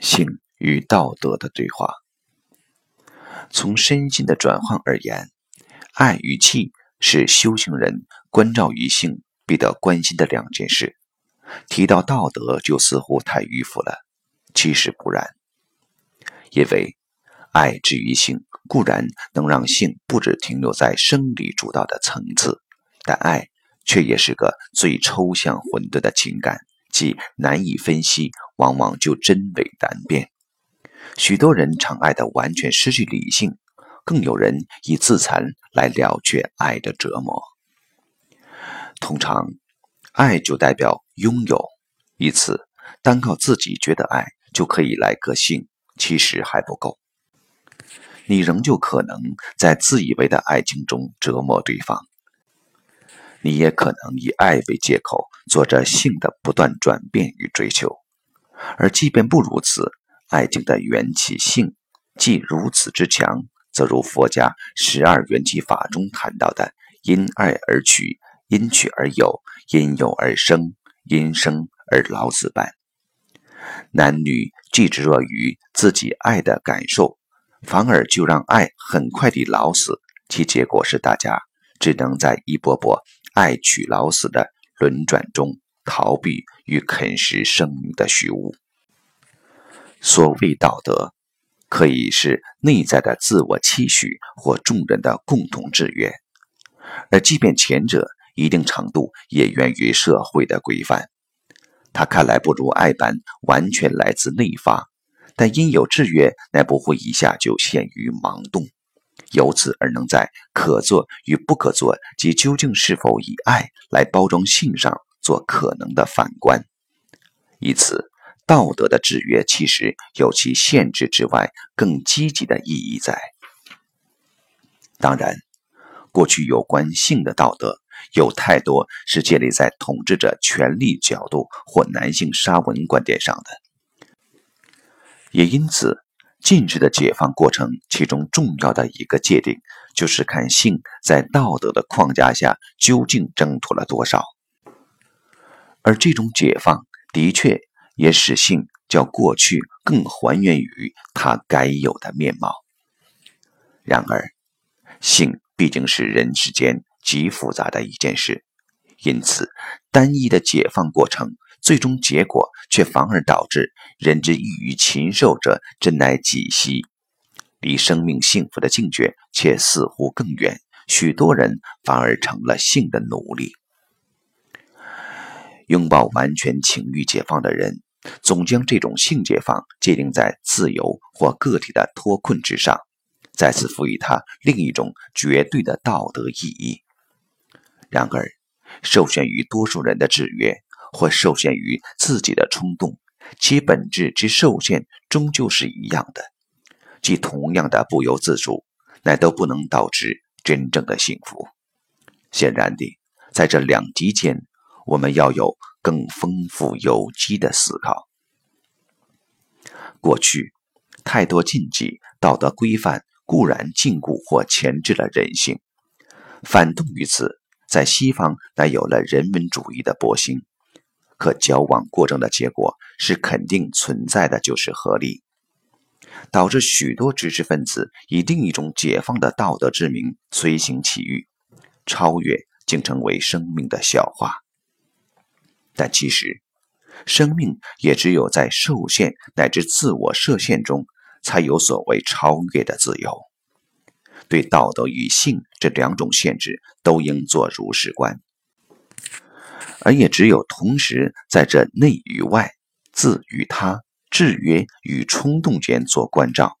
性与道德的对话。从身心的转换而言，爱与气是修行人关照于性必得关心的两件事。提到道德，就似乎太迂腐了。其实不然，因为爱之于性，固然能让性不止停留在生理主导的层次，但爱却也是个最抽象混沌的情感，即难以分析，往往就真伪难辨。许多人常爱的完全失去理性，更有人以自残来了却爱的折磨。通常，爱就代表拥有，因此单靠自己觉得爱就可以来个性，其实还不够。你仍旧可能在自以为的爱情中折磨对方，你也可能以爱为借口做着性的不断转变与追求，而即便不如此。爱情的缘起性既如此之强，则如佛家十二缘起法中谈到的“因爱而取，因取而有，因有而生，因生而老子”般，男女既执着于自己爱的感受，反而就让爱很快地老死，其结果是大家只能在一波波爱取老死的轮转中逃避与啃食生命的虚无。所谓道德，可以是内在的自我期许或众人的共同制约，而即便前者一定程度也源于社会的规范。它看来不如爱般完全来自内发，但因有制约，乃不会一下就陷于盲动，由此而能在可做与不可做及究竟是否以爱来包装性上做可能的反观，以此。道德的制约其实有其限制之外更积极的意义在。当然，过去有关性的道德有太多是建立在统治者权力角度或男性沙文观点上的，也因此，近日的解放过程其中重要的一个界定，就是看性在道德的框架下究竟挣脱了多少，而这种解放的确。也使性较过去更还原于它该有的面貌。然而，性毕竟是人世间极复杂的一件事，因此单一的解放过程，最终结果却反而导致人之异于禽兽者，真乃几希，离生命幸福的境界却似乎更远。许多人反而成了性的奴隶，拥抱完全情欲解放的人。总将这种性解放界定在自由或个体的脱困之上，再次赋予它另一种绝对的道德意义。然而，受限于多数人的制约，或受限于自己的冲动，其本质之受限终究是一样的，即同样的不由自主，乃都不能导致真正的幸福。显然的，在这两极间，我们要有。更丰富有机的思考。过去，太多禁忌道德规范固然禁锢或钳制了人性，反动于此，在西方乃有了人文主义的波兴。可矫枉过正的结果是，肯定存在的就是合理，导致许多知识分子以另一种解放的道德之名随行起欲，超越竟成为生命的笑话。但其实，生命也只有在受限乃至自我设限中，才有所谓超越的自由。对道德与性这两种限制，都应做如是观。而也只有同时在这内与外、自与他、制约与冲动间做关照，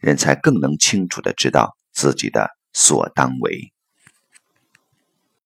人才更能清楚地知道自己的所当为。